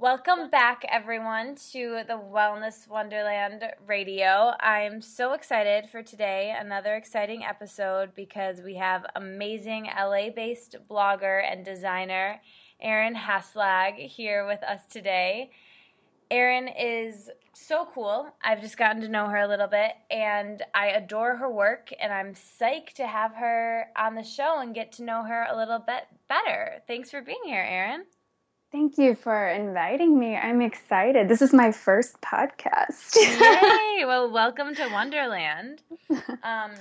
Welcome back, everyone, to the Wellness Wonderland Radio. I'm so excited for today, another exciting episode because we have amazing LA based blogger and designer Erin Haslag here with us today. Erin is so cool. I've just gotten to know her a little bit and I adore her work and I'm psyched to have her on the show and get to know her a little bit better. Thanks for being here, Erin. Thank you for inviting me. I'm excited. This is my first podcast. Yay! Well, welcome to Wonderland. Um,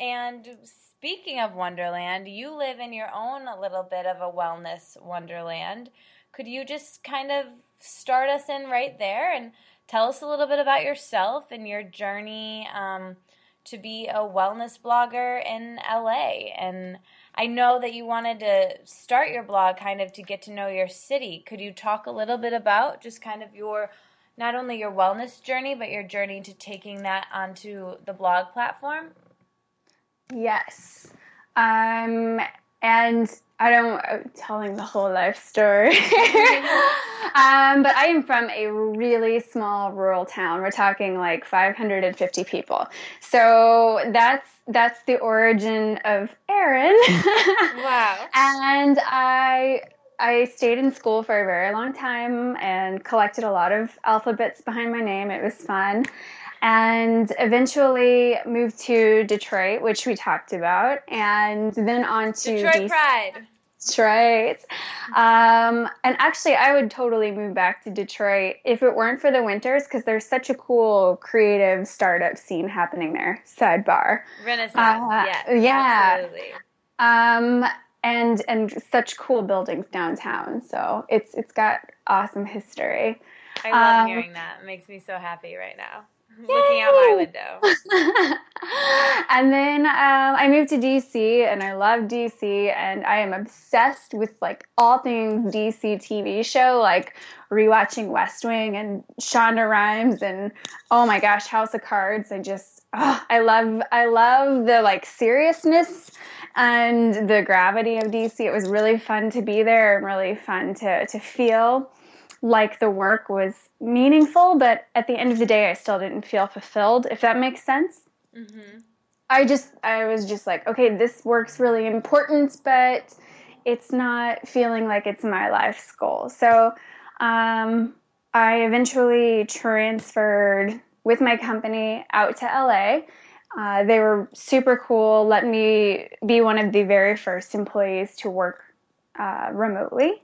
and speaking of Wonderland, you live in your own a little bit of a wellness wonderland. Could you just kind of start us in right there and tell us a little bit about yourself and your journey um, to be a wellness blogger in LA and I know that you wanted to start your blog kind of to get to know your city. Could you talk a little bit about just kind of your not only your wellness journey, but your journey to taking that onto the blog platform? Yes. Um, and I don't uh, telling the whole life story. um, but I am from a really small rural town. We're talking like 550 people. So that's that's the origin of Erin. wow. And I I stayed in school for a very long time and collected a lot of alphabets behind my name. It was fun. And eventually moved to Detroit, which we talked about, and then on to Detroit DC. Pride. That's right. Um, and actually, I would totally move back to Detroit if it weren't for the winters because there's such a cool creative startup scene happening there. Sidebar. Renaissance. Uh, yes, yeah. Absolutely. Um, and and such cool buildings downtown. So it's it's got awesome history. I love um, hearing that. It makes me so happy right now. Looking out my window. and then um, I moved to DC, and I love DC, and I am obsessed with like all things DC TV show, like rewatching West Wing and Shonda Rhimes, and oh my gosh, House of Cards. I just oh, I love I love the like seriousness and the gravity of DC. It was really fun to be there and really fun to to feel like the work was meaningful, but at the end of the day, I still didn't feel fulfilled, if that makes sense. Mm-hmm. I just, I was just like, okay, this work's really important, but it's not feeling like it's my life's goal. So um, I eventually transferred with my company out to LA. Uh, they were super cool, let me be one of the very first employees to work uh, remotely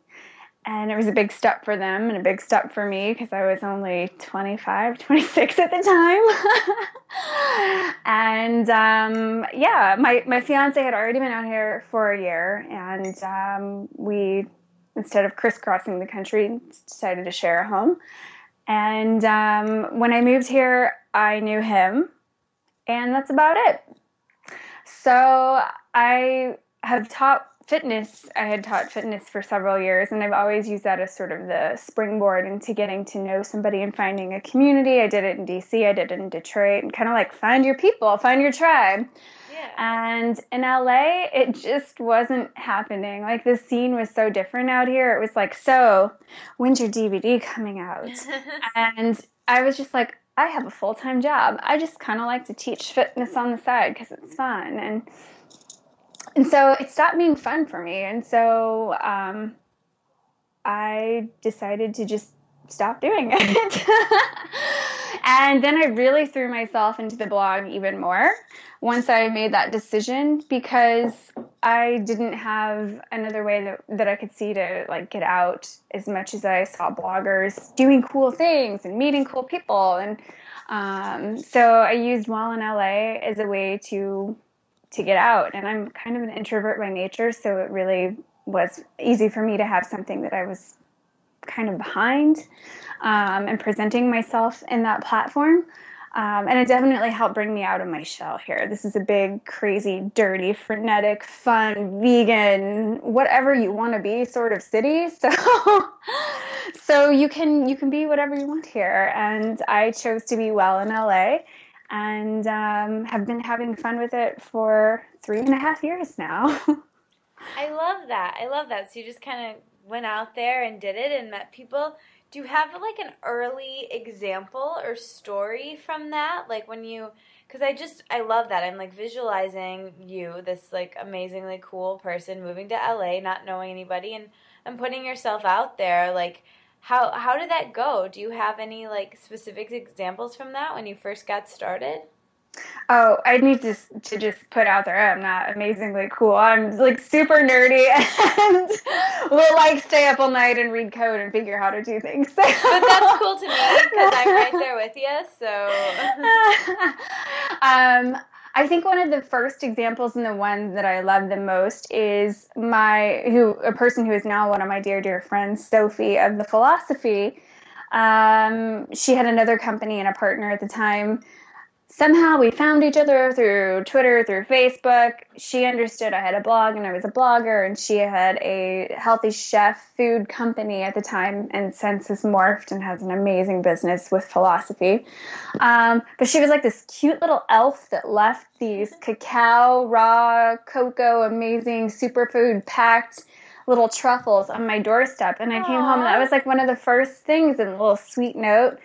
and it was a big step for them and a big step for me because I was only 25, 26 at the time. and um, yeah, my, my fiance had already been out here for a year, and um, we, instead of crisscrossing the country, decided to share a home. And um, when I moved here, I knew him, and that's about it. So I have taught fitness, I had taught fitness for several years, and I've always used that as sort of the springboard into getting to know somebody and finding a community. I did it in DC, I did it in Detroit, and kind of like find your people, find your tribe. Yeah. And in LA, it just wasn't happening. Like the scene was so different out here. It was like, so when's your DVD coming out? and I was just like, I have a full time job. I just kind of like to teach fitness on the side because it's fun. And and so it stopped being fun for me. And so um, I decided to just stop doing it. and then I really threw myself into the blog even more once I made that decision because I didn't have another way that, that I could see to like get out as much as I saw bloggers doing cool things and meeting cool people. And um, so I used Well in LA as a way to to get out. And I'm kind of an introvert by nature, so it really was easy for me to have something that I was kind of behind um, and presenting myself in that platform. Um, and it definitely helped bring me out of my shell here. This is a big, crazy, dirty, frenetic, fun, vegan, whatever you want to be sort of city. So, so you can you can be whatever you want here. And I chose to be well in LA, and um, have been having fun with it for three and a half years now. I love that. I love that. So you just kind of went out there and did it and met people. do you have like an early example or story from that? Like when you because I just I love that. I'm like visualizing you, this like amazingly cool person moving to LA, not knowing anybody and and putting yourself out there like how how did that go? Do you have any like specific examples from that when you first got started? Oh, I need to to just put out there I'm not amazingly cool. I'm like super nerdy and will like stay up all night and read code and figure out how to do things. but that's cool to me because I'm right there with you. So, um, I think one of the first examples and the one that I love the most is my who a person who is now one of my dear dear friends, Sophie of the Philosophie. Um, she had another company and a partner at the time somehow we found each other through Twitter, through Facebook. She understood I had a blog and I was a blogger, and she had a healthy chef food company at the time, and since has morphed and has an amazing business with Philosophie. Um, but she was like this cute little elf that left these cacao, raw cocoa, amazing superfood packed little truffles on my doorstep. And I Aww. came home, and that was like one of the first things, and a little sweet note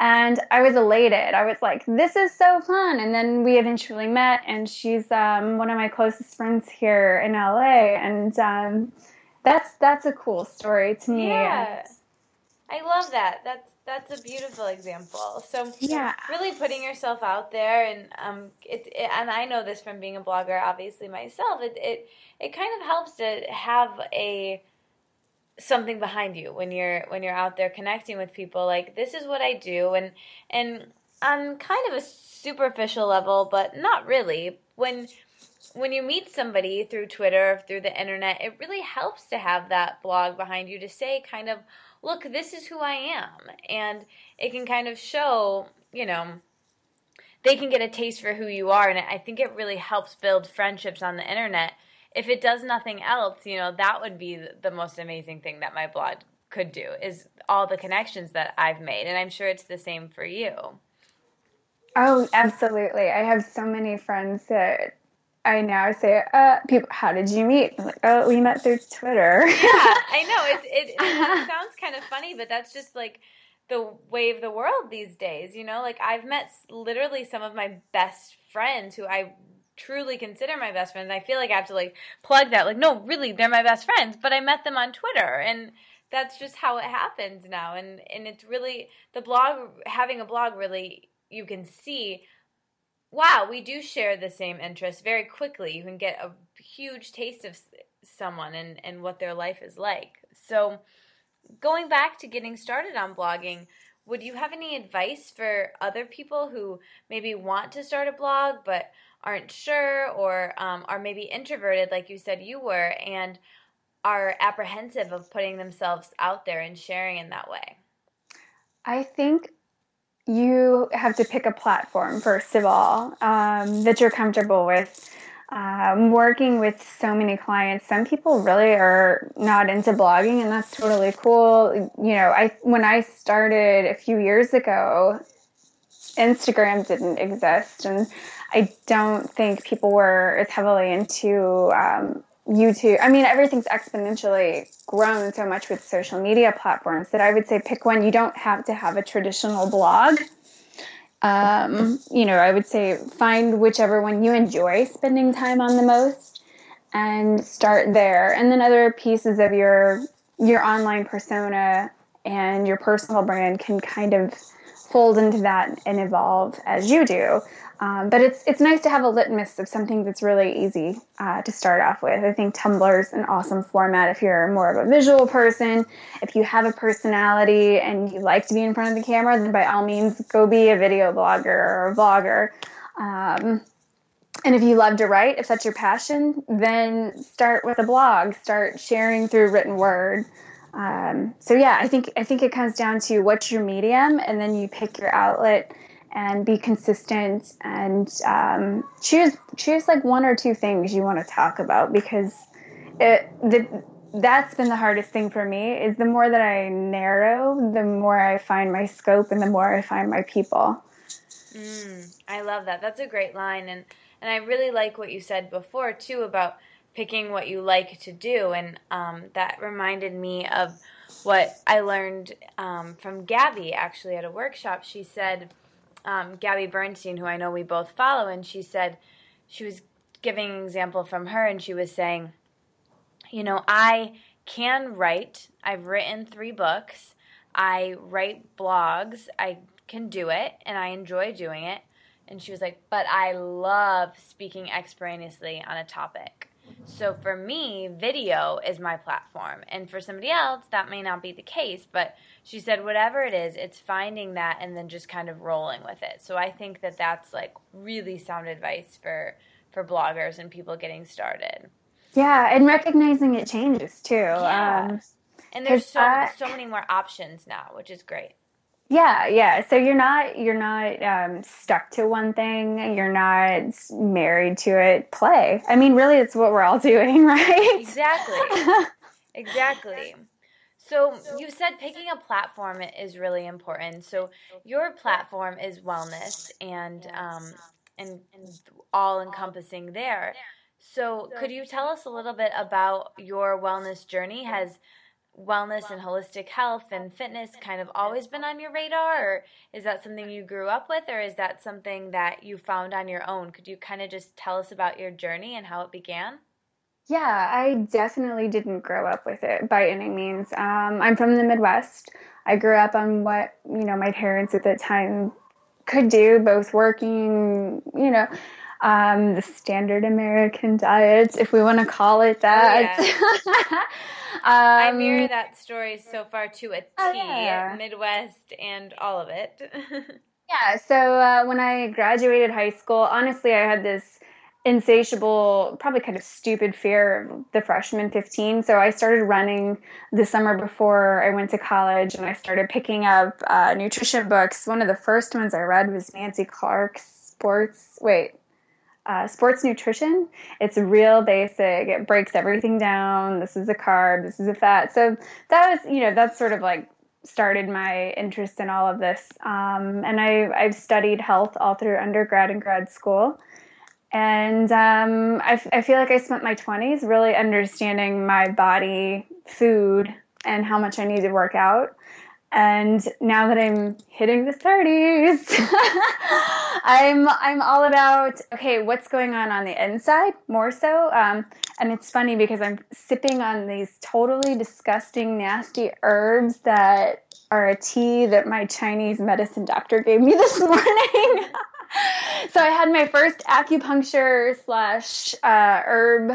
and I was elated. I was like, "This is so fun!" And then we eventually met, and she's um, one of my closest friends here in LA, and um, that's that's a cool story to me. Yeah, I love that. That's that's a beautiful example. So yeah, really putting yourself out there, and um, it, it and I know this from being a blogger, obviously myself. It it it kind of helps to have a something behind you when you're when you're out there connecting with people. Like this is what I do and and on kind of a superficial level but not really. When when you meet somebody through Twitter through the internet it really helps to have that blog behind you to say kind of look this is who I am. And it can kind of show you know they can get a taste for who you are and I think it really helps build friendships on the internet if it does nothing else, you know, that would be the most amazing thing that my blog could do is all the connections that I've made. And I'm sure it's the same for you. Oh, absolutely. I have so many friends that I now say, uh, people, how did you meet? I'm like, oh, we met through Twitter. yeah, I know. It, it, it sounds kind of funny, but that's just like the way of the world these days. You know, like I've met literally some of my best friends who I truly consider my best friends. I feel like I have to like plug that. Like, no, really, they're my best friends, but I met them on Twitter and that's just how it happens now. And and it's really the blog having a blog really you can see wow, we do share the same interests very quickly. You can get a huge taste of someone and and what their life is like. So, going back to getting started on blogging, would you have any advice for other people who maybe want to start a blog but aren't sure or um, are maybe introverted, like you said you were, and are apprehensive of putting themselves out there and sharing in that way? I think you have to pick a platform, first of all, um, that you're comfortable with. Um, working with so many clients, some people really are not into blogging, and that's totally cool. You know, I when I started a few years ago, Instagram didn't exist, and I don't think people were as heavily into um, YouTube. I mean, everything's exponentially grown so much with social media platforms that I would say pick one. You don't have to have a traditional blog. Um, you know, I would say find whichever one you enjoy spending time on the most and start there. And then other pieces of your your online persona and your personal brand can kind of fold into that and evolve as you do. Um, but it's it's nice to have a litmus of something that's really easy uh, to start off with. I think Tumblr is an awesome format if you're more of a visual person. If you have a personality and you like to be in front of the camera, then by all means go be a video blogger or a vlogger. Um, and if you love to write, if that's your passion, then start with a blog. Start sharing through written word. Um, so yeah, I think I think it comes down to what's your medium, and then you pick your outlet and be consistent and um, choose choose like one or two things you want to talk about because it the, that's been the hardest thing for me is the more that I narrow, the more I find my scope and the more I find my people. Mm, I love that. That's a great line and and I really like what you said before too about picking what you like to do and um, that reminded me of what I learned um, from Gabby actually at a workshop. She said, um, Gabby Bernstein, who I know we both follow, and she said she was giving an example from her, and she was saying, you know, I can write. I've written three books. I write blogs. I can do it, and I enjoy doing it. And she was like, but I love speaking extemporaneously on a topic. So for me, video is my platform. And for somebody else, that may not be the case. But she said, whatever it is, it's finding that and then just kind of rolling with it. So I think that that's like really sound advice for for bloggers and people getting started. Yeah, and recognizing it changes too. Yeah. Um, and there's so I, so many more options now, which is great. Yeah, yeah. So you're not you're not um, stuck to one thing. You're not married to it. Play. I mean, really, it's what we're all doing, right? Exactly. exactly. So you said picking a platform is really important. So your platform is wellness and um, and, and all encompassing there. So could you tell us a little bit about your wellness journey? Has wellness and holistic health and fitness kind of always been on your radar or is that something you grew up with or is that something that you found on your own? Could you kind of just tell us about your journey and how it began? Yeah i definitely didn't grow up with it by any means. Um, i'm from the midwest. I grew up on what you know my parents at that time could do both working you know um, the standard American diet, if we want to call it that. Oh, yeah. um, I mirror that story so far to a T, oh, yeah. Midwest and all of it. yeah, so uh, when I graduated high school, honestly, I had this insatiable, probably kind of stupid fear of the freshman 15. So I started running the summer before I went to college and I started picking up uh, nutrition books. One of the first ones I read was Nancy Clark's Sports. Wait, uh, sports nutrition. It's real basic. It breaks everything down. This is a carb. This is a fat. So that was, you know, that's sort of like started my interest in all of this. Um, and I, I've studied health all through undergrad and grad school. And um, I, I feel like I spent my 20s really understanding my body, food, and how much I need to work out. And now that I'm hitting the 30s, I'm I'm all about okay, what's going on on the inside more so. Um, and it's funny because I'm sipping on these totally disgusting, nasty herbs that are a tea that my Chinese medicine doctor gave me this morning. so I had my first acupuncture slash uh, herb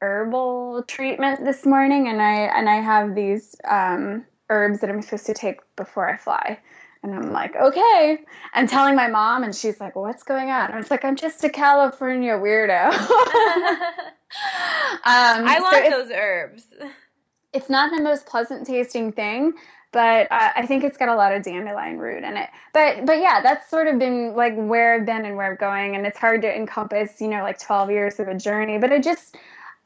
herbal treatment this morning, and I and I have these. Um, herbs that I'm supposed to take before I fly. And I'm like, okay. I'm telling my mom, and she's like, what's going on? I was like, I'm just a California weirdo. um, I want so those herbs. It's not the most pleasant tasting thing, but uh, I think it's got a lot of dandelion root in it. But but yeah, that's sort of been like where I've been and where I'm going, and it's hard to encompass, you know, like 12 years of a journey. But I just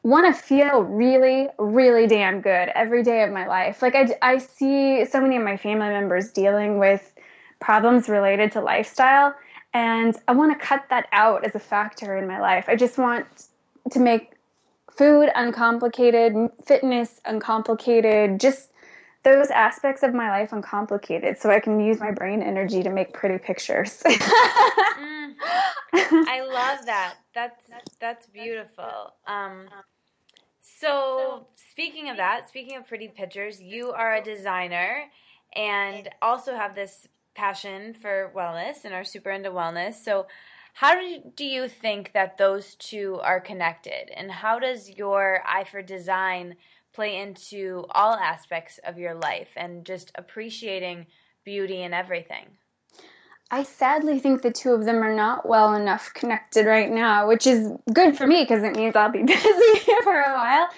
want to feel really, really damn good every day of my life. Like, I, I see so many of my family members dealing with problems related to lifestyle, and I want to cut that out as a factor in my life. I just want to make food uncomplicated, fitness uncomplicated, just those aspects of my life uncomplicated so I can use my brain energy to make pretty pictures. mm, I love that. That's that's beautiful. Um, so, speaking of that, speaking of pretty pictures, you are a designer and also have this passion for wellness and are super into wellness. So, how do you think that those two are connected? And how does your eye for design play into all aspects of your life and just appreciating beauty and everything? I sadly think the two of them are not well enough connected right now, which is good for me because it means I'll be busy for a while.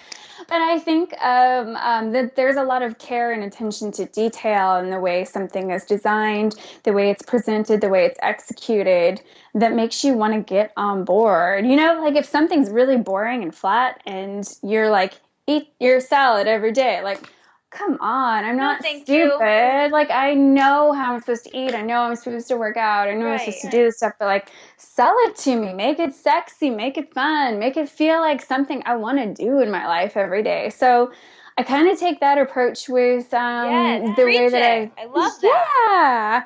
But I think um, um, that there's a lot of care and attention to detail in the way something is designed, the way it's presented, the way it's executed that makes you want to get on board. You know, like if something's really boring and flat and you're like, eat your salad every day, like, come on, I'm not no, stupid. You. Like I know how I'm supposed to eat. I know I'm supposed to work out. I know right. I'm supposed to do this stuff, but like sell it to me. Make it sexy, make it fun, make it feel like something I want to do in my life every day. So I kind of take that approach with um, the way that I. I love that. Yeah.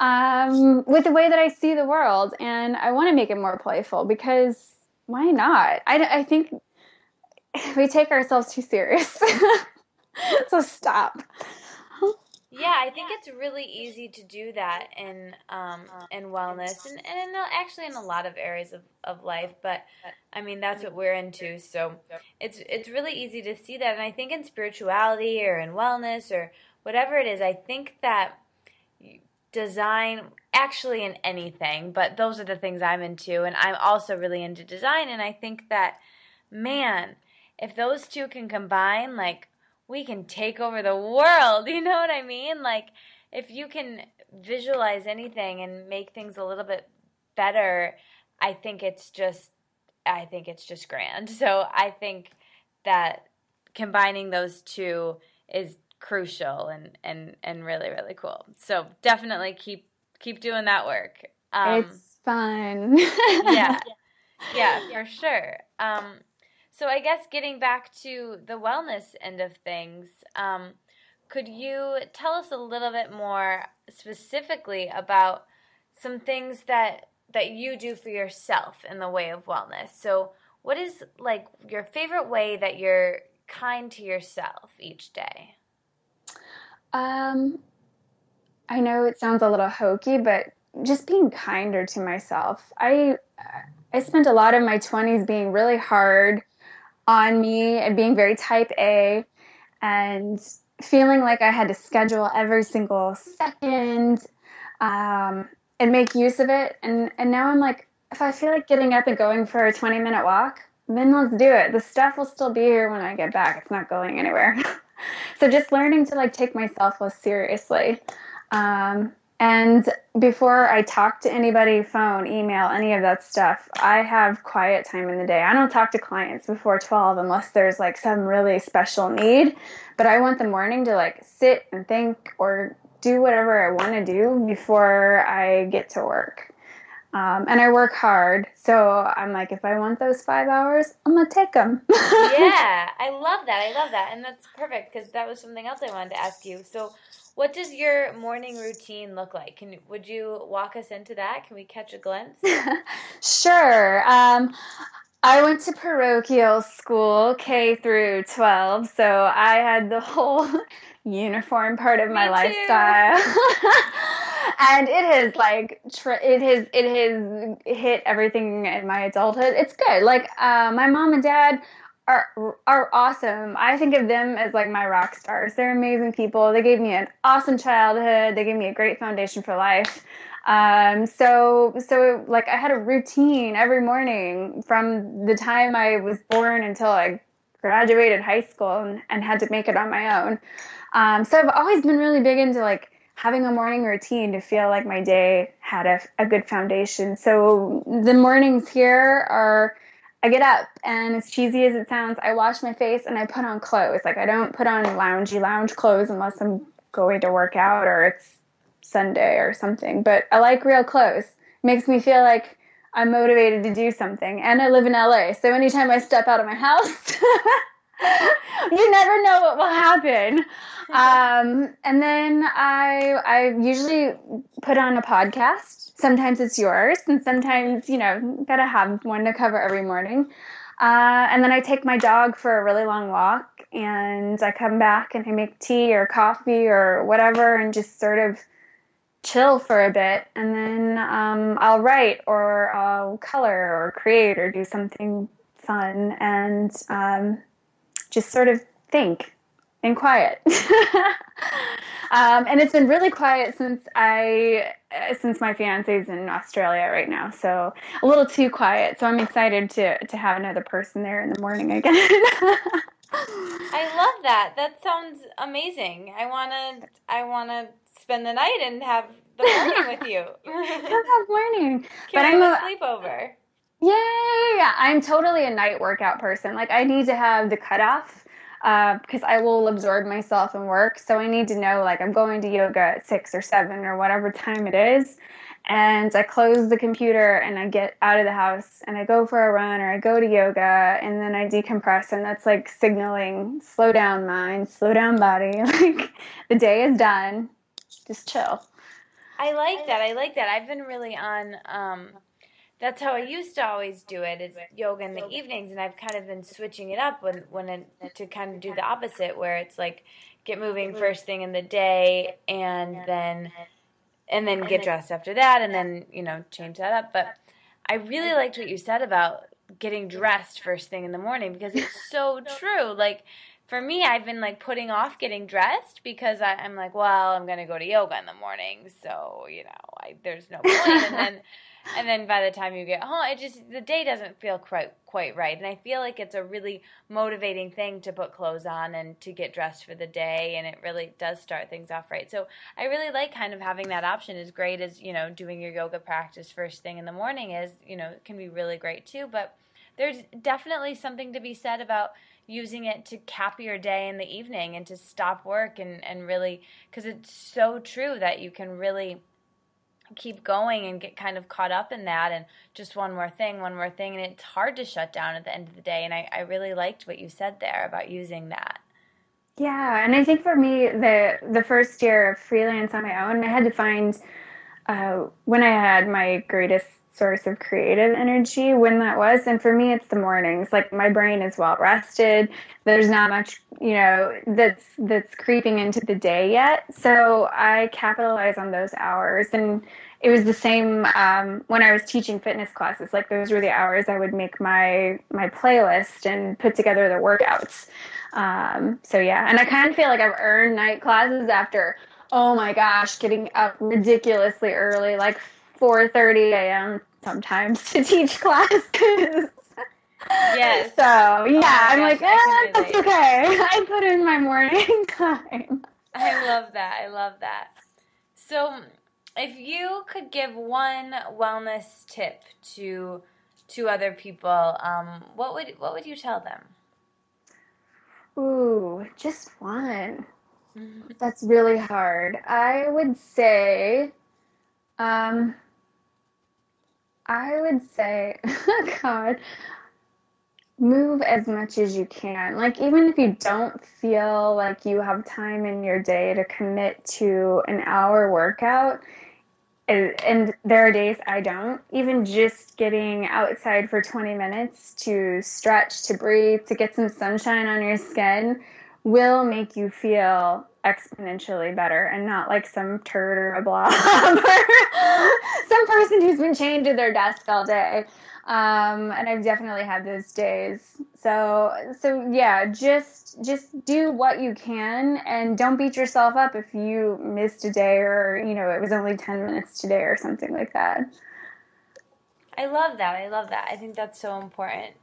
Um, with the way that I see the world, and I want to make it more playful because why not? I, I think we take ourselves too serious. so stop. Yeah, I think it's really easy to do that in um, in wellness and, and in, actually in a lot of areas of, of life. But I mean, that's what we're into. So it's it's really easy to see that. And I think in spirituality or in wellness or whatever it is, I think that design actually in anything, but those are the things I'm into. And I'm also really into design. And I think that, man, if those two can combine, like we can take over the world. You know what I mean? Like, if you can visualize anything and make things a little bit better, I think it's just, I think it's just grand. So I think that combining those two is crucial and and and really really cool. So definitely keep keep doing that work. Um, it's fun. yeah, yeah, for sure. Um, so I guess getting back to the wellness end of things, um, could you tell us a little bit more specifically about some things that that you do for yourself in the way of wellness? So, what is like your favorite way that you're kind to yourself each day? Um, I know it sounds a little hokey, but just being kinder to myself. I I spent a lot of my 20s being really hard on me and being very type A and feeling like I had to schedule every single second um, and make use of it. And, and now I'm like, if I feel like getting up and going for a 20 minute walk, then let's do it. The stuff will still be here when I get back. It's not going anywhere. so just learning to like take myself less seriously. Um, and before I talk to anybody, phone, email, any of that stuff, I have quiet time in the day. I don't talk to clients before 12 unless there's like some really special need. But I want the morning to like sit and think or do whatever I want to do before I get to work. Um, and I work hard. So I'm like, if I want those five hours, I'm to take them. yeah, I love that. I love that. And that's perfect because that was something else I wanted to ask you. So, what does your morning routine look like? Can would you walk us into that? Can we catch a glimpse? sure. Um, I went to parochial school, K through 12, so I had the whole uniform part of my lifestyle. and it has like tr- it has it has hit everything in my adulthood. It's good. Like uh, my mom and dad are are awesome. I think of them as like my rock stars. They're amazing people. They gave me an awesome childhood. They gave me a great foundation for life. Um, so so like I had a routine every morning from the time I was born until I graduated high school and, and had to make it on my own. Um, so I've always been really big into like having a morning routine to feel like my day had a, a good foundation. So the mornings here are I get up and as cheesy as it sounds, I wash my face and I put on clothes. Like I don't put on loungy lounge clothes unless I'm going to work out or it's Sunday or something. But I like real clothes. It makes me feel like I'm motivated to do something. And I live in LA, so anytime I step out of my house, you never know what will happen. Um, and then I I usually put on a podcast sometimes it's yours, and sometimes, you know, gotta have one to cover every morning. Uh, and then I take my dog for a really long walk, and I come back and I make tea or coffee or whatever, and just sort of chill for a bit. And then um, I'll write or I'll color or create or do something fun and um, just sort of think and quiet. um, and it's been really quiet since I since my fiance's in Australia right now, so a little too quiet. So I'm excited to to have another person there in the morning again. I love that. That sounds amazing. I wanna I wanna spend the night and have the morning with you. have morning, Can but I'm a sleepover. Yay! I'm totally a night workout person. Like I need to have the cutoff because uh, I will absorb myself in work. So I need to know like I'm going to yoga at six or seven or whatever time it is. And I close the computer and I get out of the house and I go for a run or I go to yoga and then I decompress. And that's like signaling slow down mind, slow down body. Like the day is done. Just chill. I like that. I like that. I've been really on um, that's how I used to always do it is yoga in the evenings and I've kind of been switching it up when when it, to kind of do the opposite where it's like get moving first thing in the day and then and then get dressed after that and then you know change that up. But I really liked what you said about getting dressed first thing in the morning because it's so true. Like for me, I've been like putting off getting dressed because I, am like, well, I'm gonna go to yoga in the morning, so you know, I, there's no point. And then and then by the time you get home, it just the day doesn't feel quite quite right. And I feel like it's a really motivating thing to put clothes on and to get dressed for the day, and it really does start things off right. So I really like kind of having that option. As great as you know, doing your yoga practice first thing in the morning is, you know, can be really great too. But there's definitely something to be said about using it to cap your day in the evening and to stop work and and really because it's so true that you can really keep going and get kind of caught up in that and just one more thing, one more thing. And it's hard to shut down at the end of the day. And I, I really liked what you said there about using that. Yeah, and I think for me, the the first year of freelance on my own, I had to find uh, when I had my greatest source of creative energy when that was. And for me it's the mornings. Like my brain is well rested. There's not much you know that's that's creeping into the day yet. So i capitalize on those hours. And it was the same um, when i was teaching fitness classes. Like those were the hours i would make my my playlist and put together the workouts. Um, so yeah. And i kind of feel like i've earned night classes after oh my gosh getting up ridiculously early like 4:30 a.m sometimes to teach class. yes. So yeah, oh I'm gosh, like, eh, that's okay. I put in my morning time. I love that. I love that. So, if you could give one wellness tip to to other people, um, what would what would you tell them? Ooh, just one. That's really hard. I would say, um, I would say, oh God, move as much as you can. Like, even if you don't feel like you have time in your day to commit to an hour workout, and, and there are days I don't, even just getting outside for 20 minutes to stretch, to breathe, to get some sunshine on your skin will make you feel exponentially better and not like some turd or a blob or some person who's been chained to their desk all day. Um, and I've definitely had those days. So, so yeah, just, just do what you can and don't beat yourself up if you missed a day or, you know, it was only 10 minutes today or something like that. I love that. I love that. I think that's so important.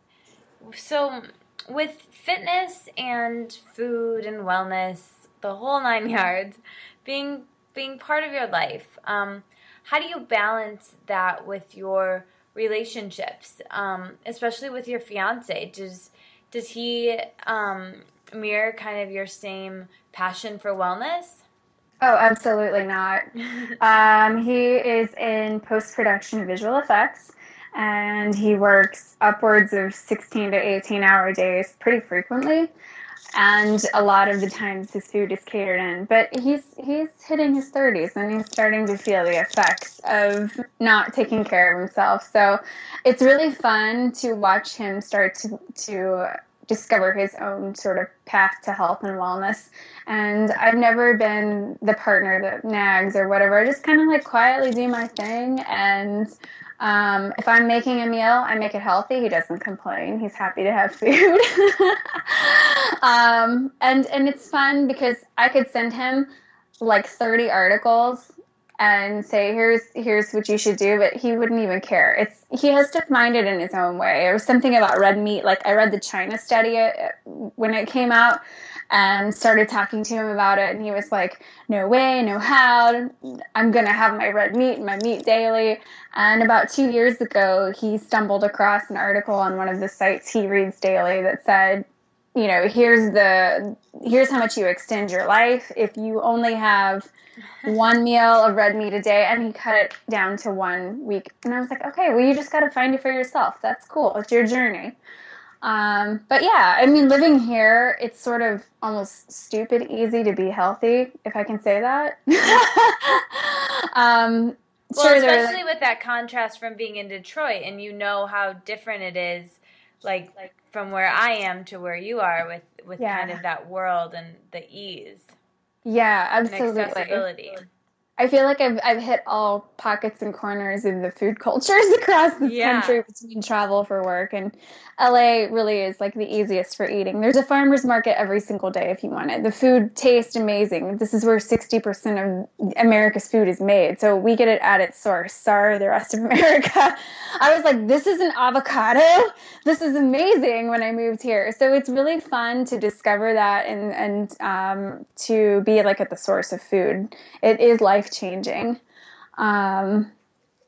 So, with fitness and food and wellness, the whole nine yards, being being part of your life, um, how do you balance that with your relationships, um, especially with your fiance? Does does he um, mirror kind of your same passion for wellness? Oh, absolutely not. um, he is in post production visual effects and he works upwards of 16 to 18 hour days pretty frequently. And a lot of the times his food is catered in. But he's he's hitting his 30s and he's starting to feel the effects of not taking care of himself. So it's really fun to watch him start to to discover his own sort of path to health and wellness. And i've never been the partner that nags or whatever. I just kind of like quietly do my thing and um, if I'm making a meal, I make it healthy. He doesn't complain. He's happy to have food. um, and and it's fun because I could send him like 30 articles and say here's here's what you should do, but he wouldn't even care. It's he has to find it in his own way. Was something about red meat. Like I read the China study uh, when it came out and started talking to him about it and he was like no way no how. I'm gonna have my red meat and my meat daily. And about two years ago he stumbled across an article on one of the sites he reads daily that said you know, here's the here's how much you extend your life. If you only have one meal of red meat a day and he cut it down to one week. And i was like okay well you just got to find it for yourself. That's cool. It's your journey um, but yeah i mean living here it's sort of almost stupid easy to be healthy if i can say that um, well sure especially like, with that contrast from being in detroit and you know how different it is like, like from where i am to where you are with with yeah. kind of that world and the ease yeah, absolutely. I feel like I've I've hit all pockets and corners of the food cultures across the yeah. country between travel for work and LA really is like the easiest for eating. There's a farmers market every single day if you want it. The food tastes amazing. This is where 60% of America's food is made. So we get it at its source. Sorry, the rest of America. I was like, this is an avocado. This is amazing when I moved here. So it's really fun to discover that and, and um, to be like at the source of food. It is life changing. Um,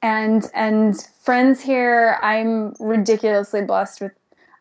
and and friends here i'm ridiculously blessed with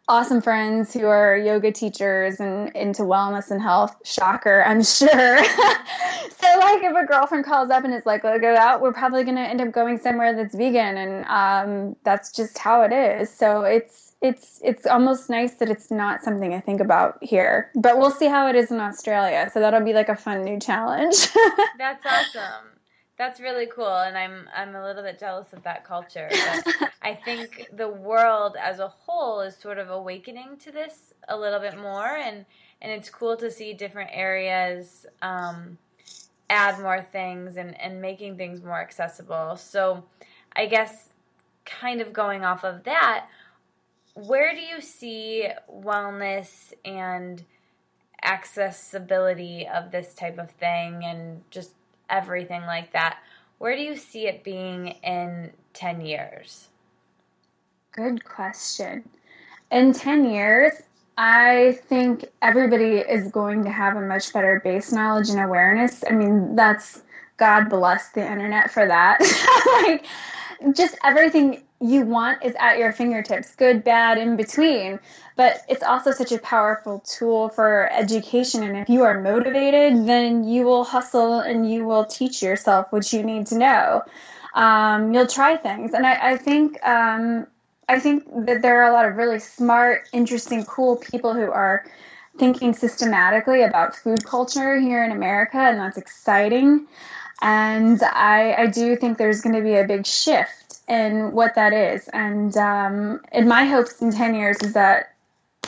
awesome friends who are yoga teachers and into wellness and health. Shocker, I'm sure. so, like, if a girlfriend calls up and is like, "Let's go out," we're probably going to end up going somewhere that's vegan, and um, that's just how it is. So it's it's it's almost nice that it's not something I think about here. But we'll see how it is in Australia. So that'll be like a fun new challenge. that's awesome. That's really cool, and I'm I'm a little bit jealous of that culture. But I think the world as a whole is sort of awakening to this a little bit more, and and it's cool to see different areas um, add more things and and making things more accessible. So, I guess kind of going off of that, where do you see wellness and accessibility of this type of thing, and just everything like that. Where do you see it being in 10 years? Good question. In 10 years, I think everybody is going to have a much better base knowledge and awareness. I mean, that's God bless the internet for that. like, just everything you want is at your fingertips, good, bad, in between. But it's also such a powerful tool for education. And if you are motivated, then you will hustle and you will teach yourself what you need to know. Um, you'll try things. And I, I think. Um, I think that there are a lot of really smart, interesting, cool people who are thinking systematically about food culture here in America, and that's exciting. And I, I do think there's going to be a big shift and what that is. And um, and my hopes in ten years is that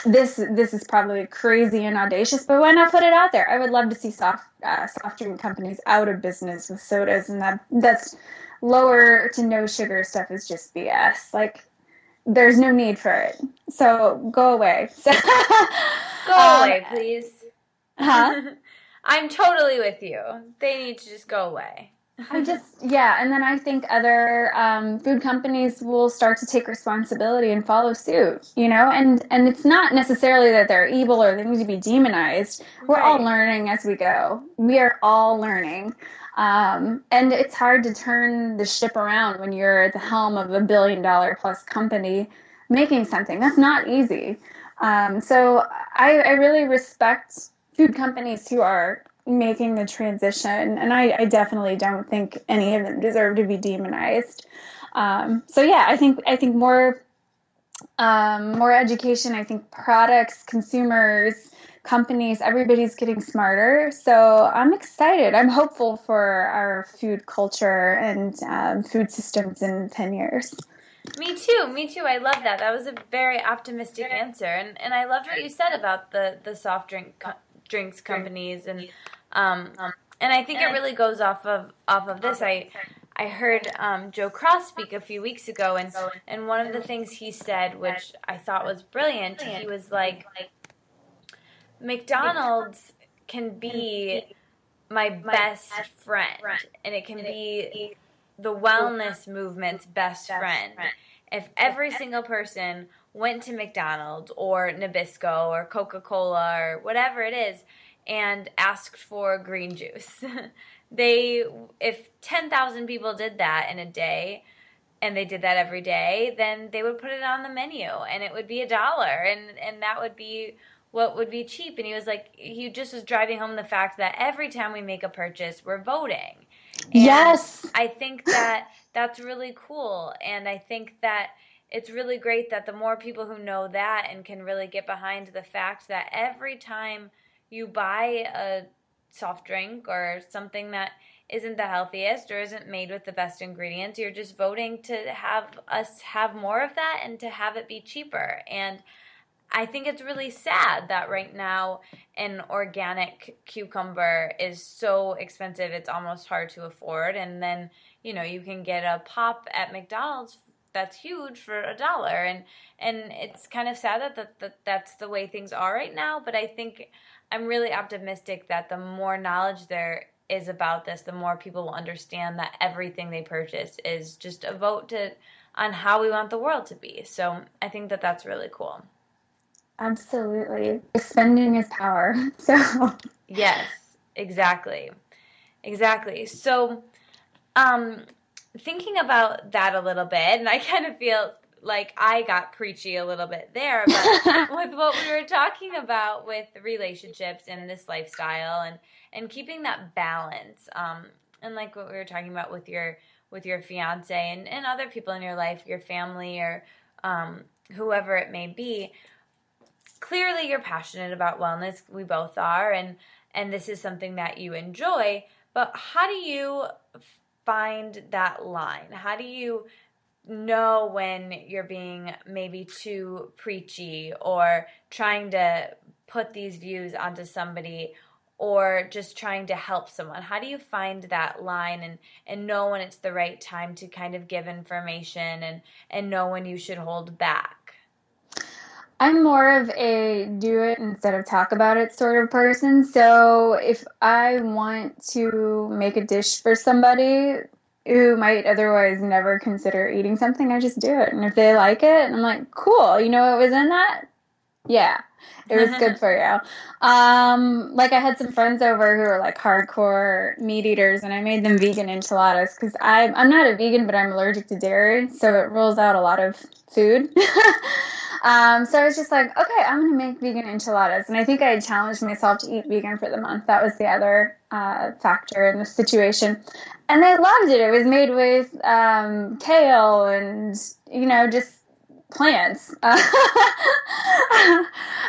this this is probably crazy and audacious, but why not put it out there? I would love to see soft uh, soft drink companies out of business with sodas, and that that's lower to no sugar stuff is just BS. Like there's no need for it. So go away. So, go um, away, please. Huh? I'm totally with you. They need to just go away. I just, yeah. And then I think other um, food companies will start to take responsibility and follow suit, you know? And, and it's not necessarily that they're evil or they need to be demonized. We're right. all learning as we go. We are all learning. Um, and it's hard to turn the ship around when you're at the helm of a billion dollar plus company making something. That's not easy. Um, so I, I really respect food companies who are making the transition, and I, I definitely don't think any of them deserve to be demonized. Um, so yeah, I think I think more um, more education. I think products, consumers, companies, everybody's getting smarter. So I'm excited. I'm hopeful for our food culture and um, food systems in ten years. Me too. Me too. I love that. That was a very optimistic answer, and and I loved what you said about the the soft drink co- drinks companies and um, and I think it really goes off of off of this. I I heard um, Joe Cross speak a few weeks ago, and and one of the things he said, which I thought was brilliant, he was like, McDonald's can be my best friend, and it can be the wellness movement's best friend. If every single person went to McDonald's or Nabisco or Coca Cola or whatever it is and asked for green juice. they if 10,000 people did that in a day and they did that every day, then they would put it on the menu and it would be a dollar and and that would be what would be cheap. And he was like he just was driving home the fact that every time we make a purchase we're voting. And yes. I think that that's really cool and i think that it's really great that the more people who know that and can really get behind the fact that every time you buy a soft drink or something that isn't the healthiest or isn't made with the best ingredients. You're just voting to have us have more of that and to have it be cheaper. And I think it's really sad that right now an organic cucumber is so expensive it's almost hard to afford. And then, you know, you can get a pop at McDonald's that's huge for a dollar and and it's kind of sad that, that, that that's the way things are right now but i think i'm really optimistic that the more knowledge there is about this, the more people will understand that everything they purchase is just a vote to on how we want the world to be. So I think that that's really cool. Absolutely. Spending is power. So Yes, exactly. Exactly. So um thinking about that a little bit and I kind of feel like I got preachy a little bit there, but with what we were talking about with relationships and this lifestyle and and keeping that balance, um, and like what we were talking about with your with your fiance and, and other people in your life, your family or um, whoever it may be. Clearly, you're passionate about wellness. We both are, and and this is something that you enjoy. But how do you find that line? How do you know when you're being maybe too preachy or trying to put these views onto somebody or just trying to help someone how do you find that line and and know when it's the right time to kind of give information and and know when you should hold back I'm more of a do it instead of talk about it sort of person. So if I want to make a dish for somebody, who might otherwise never consider eating something, I just do it. And if they like it, I'm like, cool. You know what was in that? Yeah, it was good for you. Um, like I had some friends over who are like hardcore meat eaters, and I made them vegan enchiladas because I'm I'm not a vegan, but I'm allergic to dairy, so it rules out a lot of food. um, so I was just like, okay, I'm gonna make vegan enchiladas, and I think I challenged myself to eat vegan for the month. That was the other uh, factor in the situation and they loved it. It was made with um, kale and you know just plants.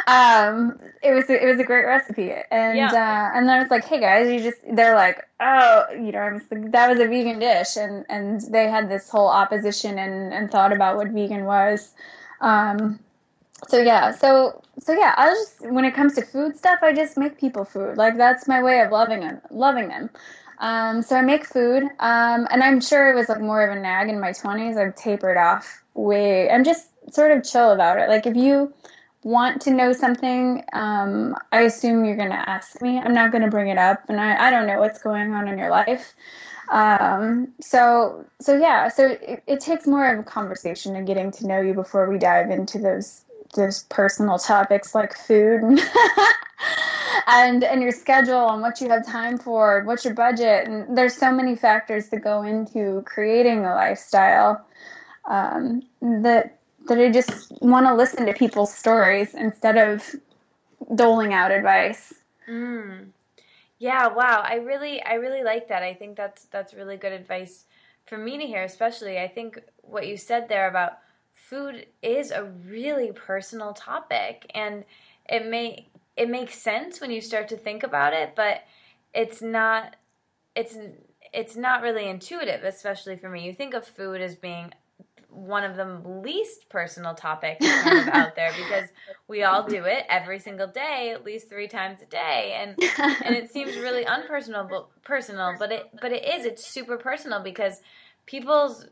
um, it was it was a great recipe, and yeah. uh, and then I was like, hey guys, you just they're like, oh, you know, I was like, that was a vegan dish, and and they had this whole opposition and and thought about what vegan was. Um, so yeah, so so yeah, I just when it comes to food stuff, I just make people food. Like that's my way of loving them, loving them. Um, so I make food, um, and I'm sure it was like more of a nag in my 20s. I've tapered off way. I'm just sort of chill about it. Like if you want to know something, um, I assume you're going to ask me. I'm not going to bring it up, and I, I don't know what's going on in your life. Um, so so yeah, so it, it takes more of a conversation and getting to know you before we dive into those those personal topics like food. and and your schedule and what you have time for, what's your budget, and there's so many factors that go into creating a lifestyle um, that that I just want to listen to people's stories instead of doling out advice. Mm. Yeah, wow. I really I really like that. I think that's that's really good advice for me to hear, especially. I think what you said there about food is a really personal topic and it may it makes sense when you start to think about it, but it's not it's it's not really intuitive, especially for me. You think of food as being one of the least personal topics kind of out there because we all do it every single day, at least three times a day, and and it seems really unpersonal, but personal, but it but it is. It's super personal because people's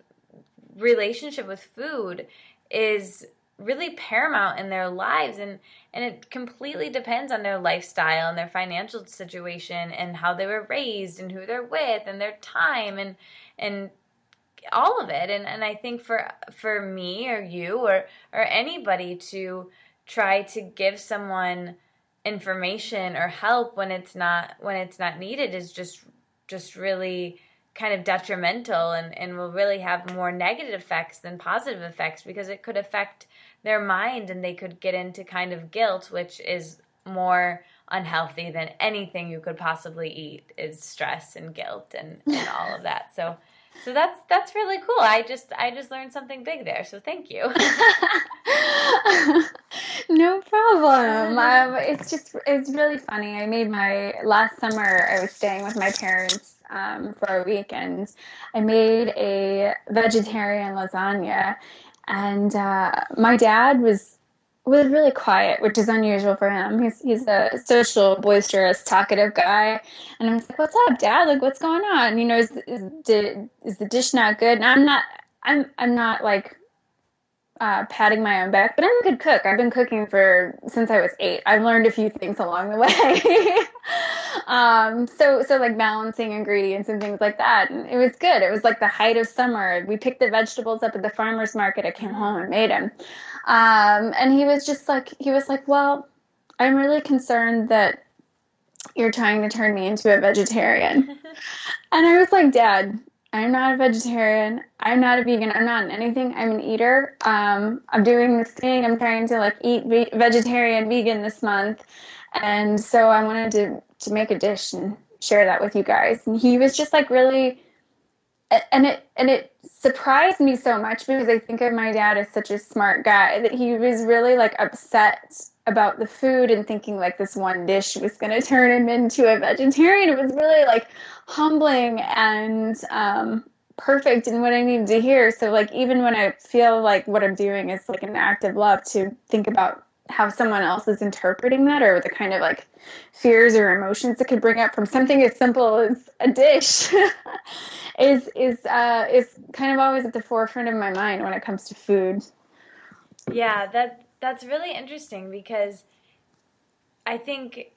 relationship with food is really paramount in their lives. And and it completely depends on their lifestyle and their financial situation and how they were raised and who they're with and their time and and all of it and and I think for for me or you or or anybody to try to give someone information or help when it's not when it's not needed is just just really kind of detrimental and, and will really have more negative effects than positive effects because it could affect their mind and they could get into kind of guilt, which is more unhealthy than anything you could possibly eat is stress and guilt and, and all of that. So so that's that's really cool. I just I just learned something big there. So thank you. no problem. Um, it's just it's really funny. I made my last summer. I was staying with my parents um, for a week, and I made a vegetarian lasagna. And uh, my dad was was really quiet, which is unusual for him. He's he's a social, boisterous, talkative guy, and I'm like, "What's up, Dad? Like, what's going on? You know, is is, is the dish not good?" And I'm not, I'm I'm not like uh, patting my own back, but I'm a good cook. I've been cooking for since I was eight. I've learned a few things along the way. um, so so like balancing ingredients and things like that. And it was good. It was like the height of summer. We picked the vegetables up at the farmers market. I came home and made them. Um, and he was just like, he was like, well, I'm really concerned that you're trying to turn me into a vegetarian. and I was like, Dad, I'm not a vegetarian. I'm not a vegan. I'm not anything. I'm an eater. Um, I'm doing this thing. I'm trying to like eat ve- vegetarian, vegan this month, and so I wanted to to make a dish and share that with you guys. And he was just like really and it and it surprised me so much because I think of my dad as such a smart guy that he was really like upset about the food and thinking like this one dish was going to turn him into a vegetarian. It was really like humbling and um, perfect in what I needed to hear. So like even when I feel like what I'm doing is like an act of love to think about how someone else is interpreting that or the kind of like fears or emotions it could bring up from something as simple as a dish is is uh, is kind of always at the forefront of my mind when it comes to food. Yeah, that that's really interesting because I think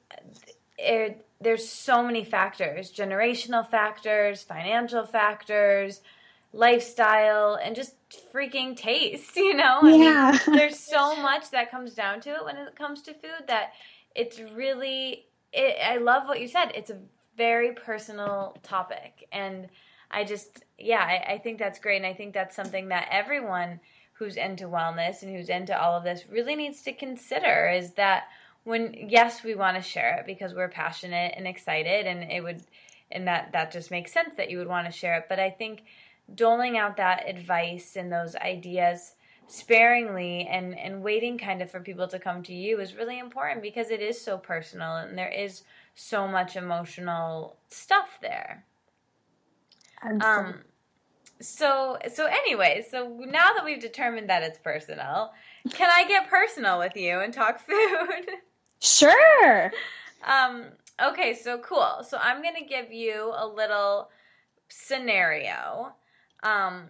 it, there's so many factors, generational factors, financial factors, lifestyle, and just freaking taste, you know? I yeah. Mean, there's so much that comes down to it when it comes to food that it's really it, I love what you said. It's a very personal topic and I just, yeah, I, I think that's great. And I think that's something that everyone who's into wellness and who's into all of this really needs to consider is that when, yes, we want to share it because we're passionate and excited and it would, and that, that just makes sense that you would want to share it. But I think doling out that advice and those ideas sparingly and and waiting kind of for people to come to you is really important because it is so personal and there is so much emotional stuff there. Um, so so anyway, so now that we've determined that it's personal, can I get personal with you and talk food? Sure. um, okay, so cool. So I'm gonna give you a little scenario. Um,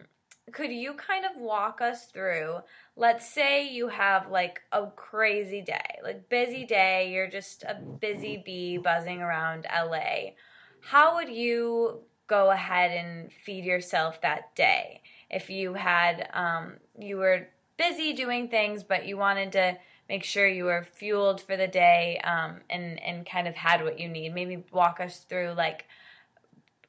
could you kind of walk us through? Let's say you have like a crazy day, like busy day. You're just a busy bee buzzing around LA. How would you go ahead and feed yourself that day. If you had, um, you were busy doing things, but you wanted to make sure you were fueled for the day um, and and kind of had what you need. Maybe walk us through like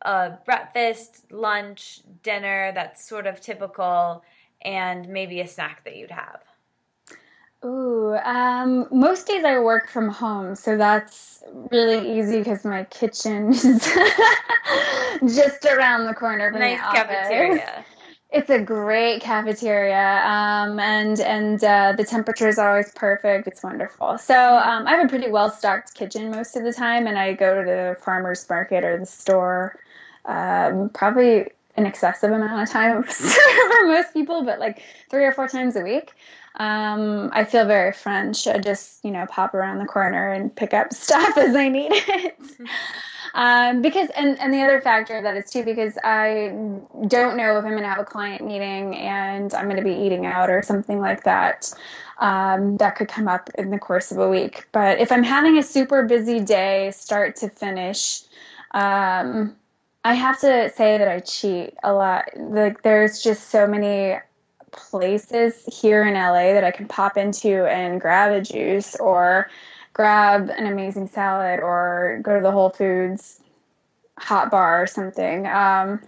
a breakfast, lunch, dinner that's sort of typical, and maybe a snack that you'd have. Ooh, um, most days I work from home, so that's really easy because my kitchen is just around the corner from nice the office. cafeteria. It's a great cafeteria, um, and and uh, the temperature is always perfect. It's wonderful. So um, I have a pretty well stocked kitchen most of the time, and I go to the farmers market or the store, um, probably an excessive amount of time for most people, but like three or four times a week. Um, I feel very French. I just, you know, pop around the corner and pick up stuff as I need it. um, because, and, and the other factor that is too, because I don't know if I'm going to have a client meeting and I'm going to be eating out or something like that. Um, that could come up in the course of a week. But if I'm having a super busy day, start to finish, um, I have to say that I cheat a lot. Like, there's just so many places here in LA that I can pop into and grab a juice or grab an amazing salad or go to the Whole Foods hot bar or something. Um,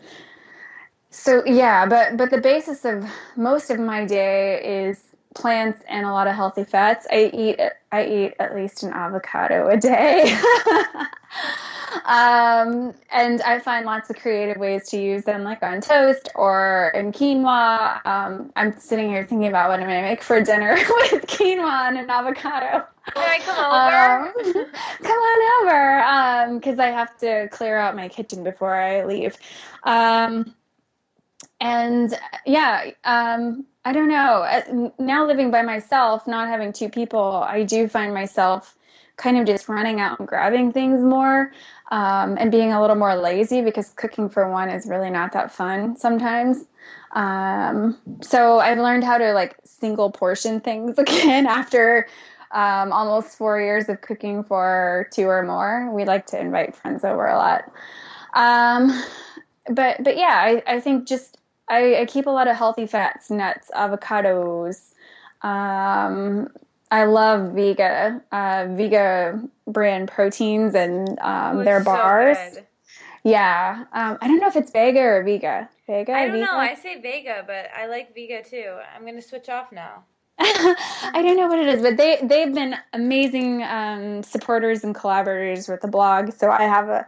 so yeah, but but the basis of most of my day is plants and a lot of healthy fats. I eat I eat at least an avocado a day. um, and I find lots of creative ways to use them, like on toast or in quinoa. Um, I'm sitting here thinking about what I'm going to make for dinner with quinoa and an avocado. Can I come over? Um, come on over, because um, I have to clear out my kitchen before I leave. Um, and yeah, um, I don't know. Uh, now living by myself, not having two people, I do find myself kind of just running out and grabbing things more um, and being a little more lazy because cooking for one is really not that fun sometimes. Um, so I've learned how to like single portion things again after um, almost four years of cooking for two or more. We like to invite friends over a lot. Um, but but yeah, I, I think just I, I, keep a lot of healthy fats, nuts, avocados. Um, I love Vega, uh, Vega brand proteins and um, their bars. So yeah, um, I don't know if it's Vega or Vega. Vega. I don't Vega? know. I say Vega, but I like Vega too. I'm gonna switch off now. I don't know what it is, but they they've been amazing um, supporters and collaborators with the blog. So I have a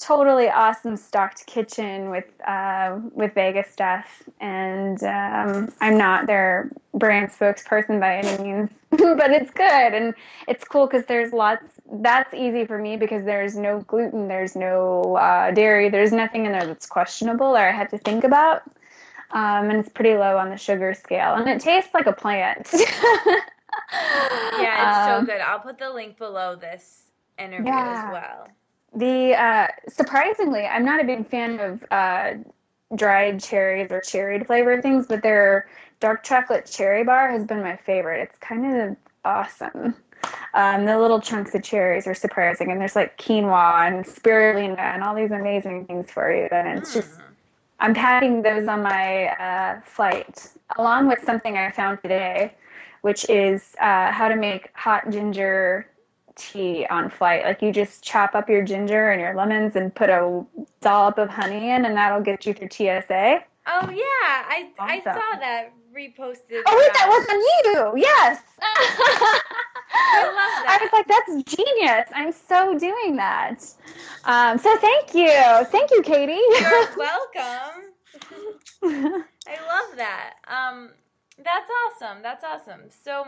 totally awesome stocked kitchen with uh, with Vega's stuff, and um, I'm not their brand spokesperson by any means, but it's good and it's cool because there's lots. That's easy for me because there's no gluten, there's no uh, dairy, there's nothing in there that's questionable or I had to think about, um, and it's pretty low on the sugar scale, and it tastes like a plant. yeah, it's um, so good. I'll put the link below this interview yeah. as well. The uh, surprisingly, I'm not a big fan of uh, dried cherries or cherry flavored things, but their dark chocolate cherry bar has been my favorite. It's kind of awesome. Um, the little chunks of cherries are surprising, and there's like quinoa and spirulina and all these amazing things for you. And it's just, I'm packing those on my uh, flight, along with something I found today, which is uh, how to make hot ginger tea on flight. Like you just chop up your ginger and your lemons and put a dollop of honey in, and that'll get you through TSA. Oh yeah, I awesome. I saw that reposted. Oh wait, that was on you. Yes. I love that. I was like, that's genius. I'm so doing that. Um, so thank you, thank you, Katie. You're welcome. I love that. Um, that's awesome. That's awesome. So,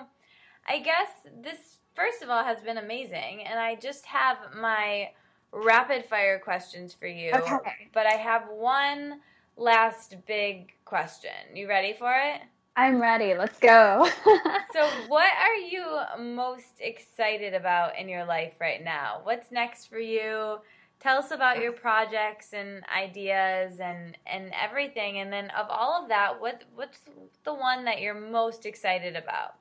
I guess this first of all, has been amazing. And I just have my rapid fire questions for you. Okay. But I have one last big question. You ready for it? I'm ready. Let's go. so, what are you most excited about in your life right now? What's next for you? Tell us about your projects and ideas and and everything. And then of all of that, what what's the one that you're most excited about?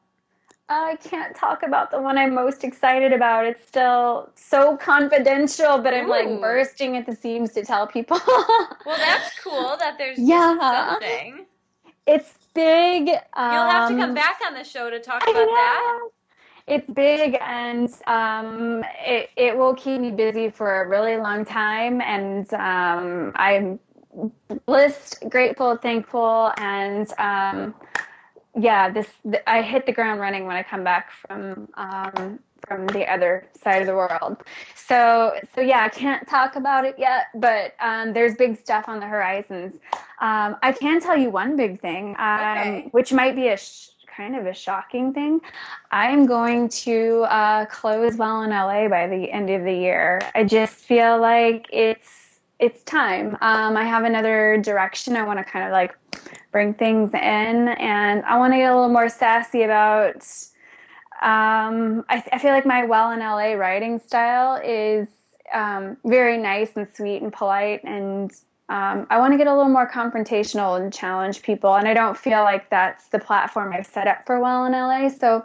I can't talk about the one I'm most excited about. It's still so confidential, but I'm Ooh. like bursting at the seams to tell people. well, that's cool that there's yeah. something. It's big. Um, You'll have to come um, back on the show to talk about that. It's big and um, it, it will keep me busy for a really long time. And um, I'm blessed, grateful, thankful, and um, yeah, this I hit the ground running when I come back from um, from the other side of the world. So so yeah, I can't talk about it yet, but um, there's big stuff on the horizons. Um, I can tell you one big thing, um, okay. which might be a sh- kind of a shocking thing. I'm going to uh, close well in LA by the end of the year. I just feel like it's it's time. Um, I have another direction I want to kind of like bring things in, and I want to get a little more sassy about. Um, I, I, feel like my well in LA writing style is um, very nice and sweet and polite, and um, I want to get a little more confrontational and challenge people. And I don't feel like that's the platform I've set up for well in LA. So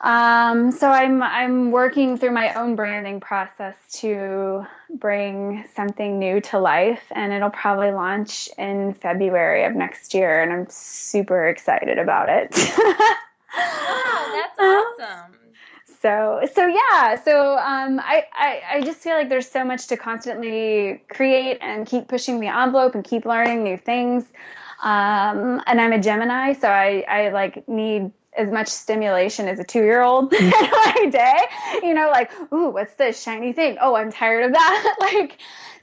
um, so I'm I'm working through my own branding process to bring something new to life, and it'll probably launch in February of next year, and I'm super excited about it. wow, that's awesome. So so yeah, so um, I, I I just feel like there's so much to constantly create and keep pushing the envelope and keep learning new things. Um, and I'm a Gemini, so I, I like need as much stimulation as a two year old in my day. You know, like, ooh, what's this shiny thing? Oh, I'm tired of that. like,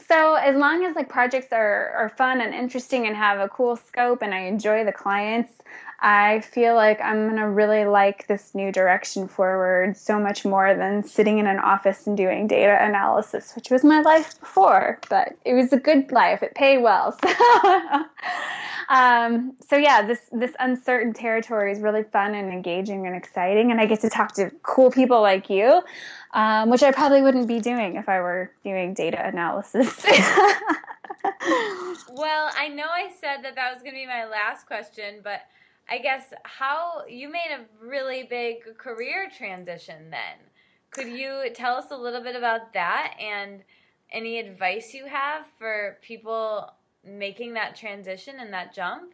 so as long as like projects are, are fun and interesting and have a cool scope and I enjoy the clients, I feel like I'm going to really like this new direction forward so much more than sitting in an office and doing data analysis, which was my life before. But it was a good life. It paid well. So, um, so yeah, this this uncertain territory is really fun and engaging and exciting, and I get to talk to cool people like you, um, which I probably wouldn't be doing if I were doing data analysis. well, I know I said that that was going to be my last question, but I guess how you made a really big career transition then. Could you tell us a little bit about that and any advice you have for people making that transition and that jump?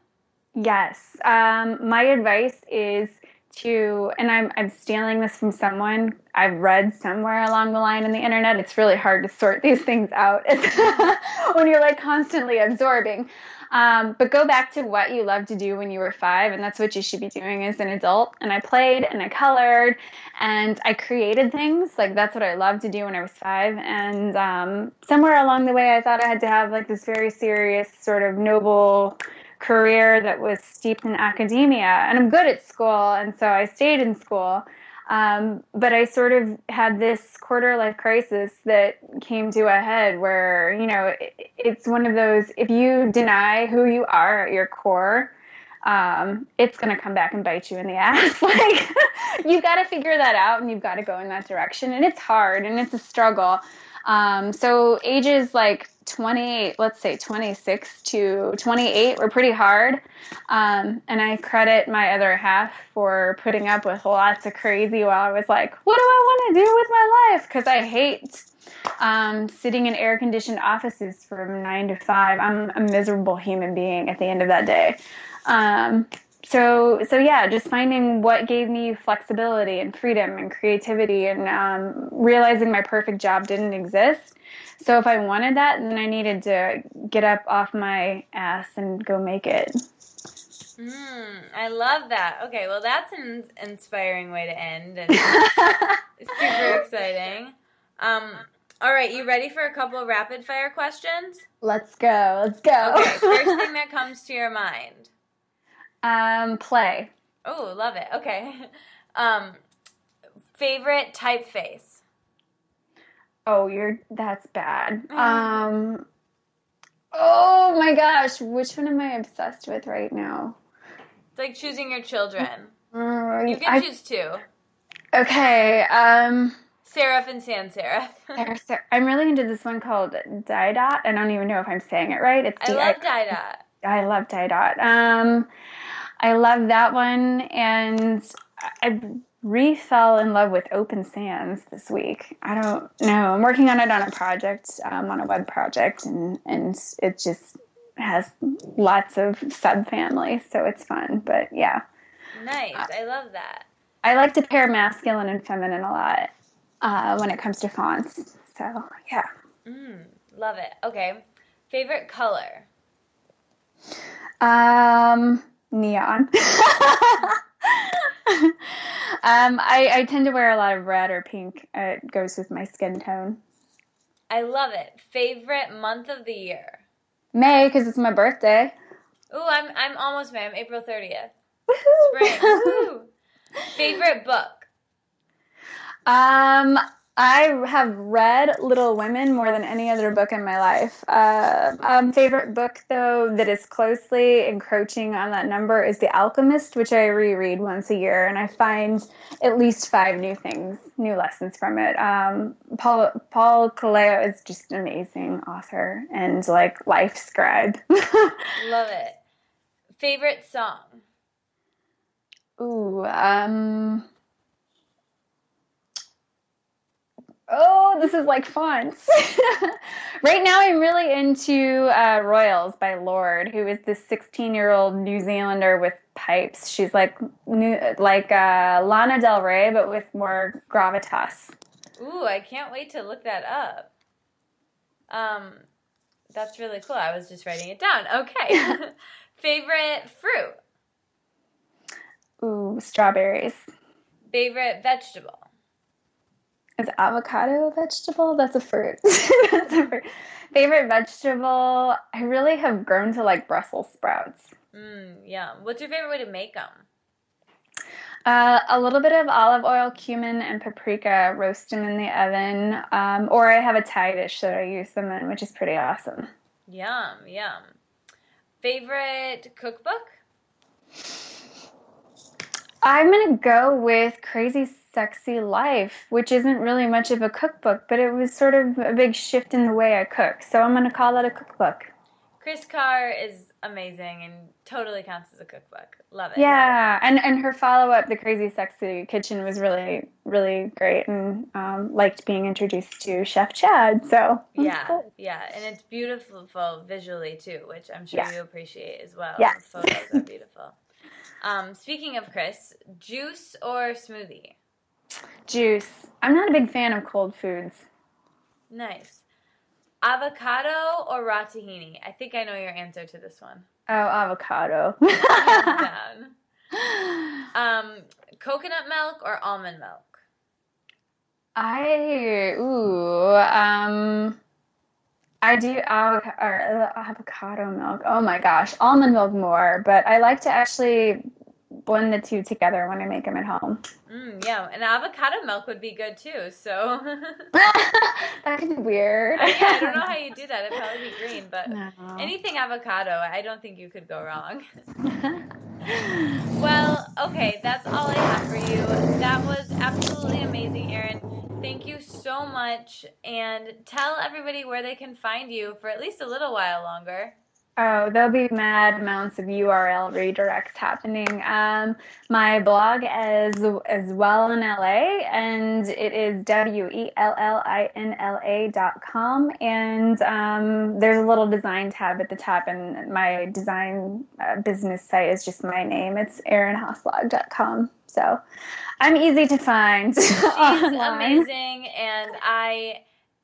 Yes. Um, my advice is to, and I'm, I'm stealing this from someone I've read somewhere along the line in the internet. It's really hard to sort these things out when you're like constantly absorbing. Um, but go back to what you loved to do when you were five, and that's what you should be doing as an adult. And I played and I colored and I created things. Like that's what I loved to do when I was five. And um, somewhere along the way, I thought I had to have like this very serious, sort of noble career that was steeped in academia. And I'm good at school, and so I stayed in school. Um, but I sort of had this quarter life crisis that came to a head where, you know, it, it's one of those if you deny who you are at your core, um, it's going to come back and bite you in the ass. like, you've got to figure that out and you've got to go in that direction. And it's hard and it's a struggle. Um, so, ages like 28, let's say 26 to 28 were pretty hard. Um, and I credit my other half for putting up with lots of crazy while I was like, what do I want to do with my life? Because I hate um, sitting in air conditioned offices from nine to five. I'm a miserable human being at the end of that day. Um, so so yeah just finding what gave me flexibility and freedom and creativity and um, realizing my perfect job didn't exist so if i wanted that then i needed to get up off my ass and go make it mm, i love that okay well that's an inspiring way to end and super exciting um, all right you ready for a couple rapid fire questions let's go let's go okay first thing that comes to your mind um, play. Oh, love it. Okay. Um, favorite typeface. Oh, you're that's bad. Mm-hmm. Um, oh my gosh, which one am I obsessed with right now? It's like choosing your children. Uh, you can I, choose two. Okay. Um, Serif and sans serif. I'm really into this one called Didot. I don't even know if I'm saying it right. It's I love Dot. I love Dot. Um, I love that one, and I re-fell in love with Open Sans this week. I don't know. I'm working on it on a project, um, on a web project, and and it just has lots of subfamilies, so it's fun. But yeah, nice. I love that. I like to pair masculine and feminine a lot uh, when it comes to fonts. So yeah. Mm, love it. Okay, favorite color. Um, neon. um, I, I tend to wear a lot of red or pink. It goes with my skin tone. I love it. Favorite month of the year? May, because it's my birthday. Ooh, I'm I'm almost May. I'm April 30th. Spring. Woo-hoo. Favorite book? Um, I have read Little Women more than any other book in my life. Uh, um, favorite book, though, that is closely encroaching on that number is The Alchemist, which I reread once a year, and I find at least five new things, new lessons from it. Um, Paul Paul Coelho is just an amazing author and like life scribe. Love it. Favorite song? Ooh, um. Oh, this is like fonts. right now, I'm really into uh, Royals by Lorde, who is this 16 year old New Zealander with pipes. She's like new, like uh, Lana Del Rey, but with more gravitas. Ooh, I can't wait to look that up. Um, that's really cool. I was just writing it down. Okay. Favorite fruit? Ooh, strawberries. Favorite vegetable? Is avocado a vegetable? That's a fruit. That's a fruit. Favorite vegetable? I really have grown to like Brussels sprouts. Mm, yeah. What's your favorite way to make them? Uh, a little bit of olive oil, cumin, and paprika. Roast them in the oven. Um, or I have a Thai dish that I use them in, which is pretty awesome. Yum, yum. Favorite cookbook? I'm gonna go with Crazy Sexy Life, which isn't really much of a cookbook, but it was sort of a big shift in the way I cook. So I'm gonna call that a cookbook. Kris Carr is amazing and totally counts as a cookbook. Love it. Yeah, and and her follow up, The Crazy Sexy Kitchen, was really really great, and um, liked being introduced to Chef Chad. So yeah, cool. yeah, and it's beautiful visually too, which I'm sure Yeah. you appreciate as well. Yeah, The photos are beautiful. Um, speaking of Kris, juice or smoothie? Juice. I'm not a big fan of cold foods. Nice. Avocado or raw tahini? I think I know your answer to this one. Oh, avocado. Um, coconut milk or almond milk? I ooh um I do avoc- or, uh, avocado milk. Oh my gosh, almond milk more, but I like to actually blend the two together when I make them at home. Mm, yeah, and avocado milk would be good too. So that could be weird. yeah, I don't know how you do that. It'd probably be green, but No. anything avocado, I don't think you could go wrong. Well, okay, that's all I have for you. That was absolutely amazing, Erin. Thank you so much. And tell everybody where they can find you for at least a little while longer. Oh, there'll be mad amounts of URL redirects happening. Um, my blog is as well in LA, and it is w e l l i n l a dot com. And um, there's a little design tab at the top, and my design uh, business site is just my name. It's erinhausblog.com. So I'm easy to find. She's amazing, and I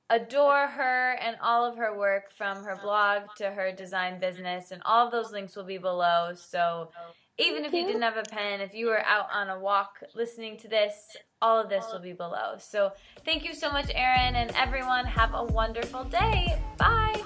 adore her and all of her work from her blog to her design business, and all of those links will be below. So even if you didn't have a pen, if you were out on a walk listening to this, all of this will be below. So thank you so much, Erin, and everyone. Have a wonderful day. Bye.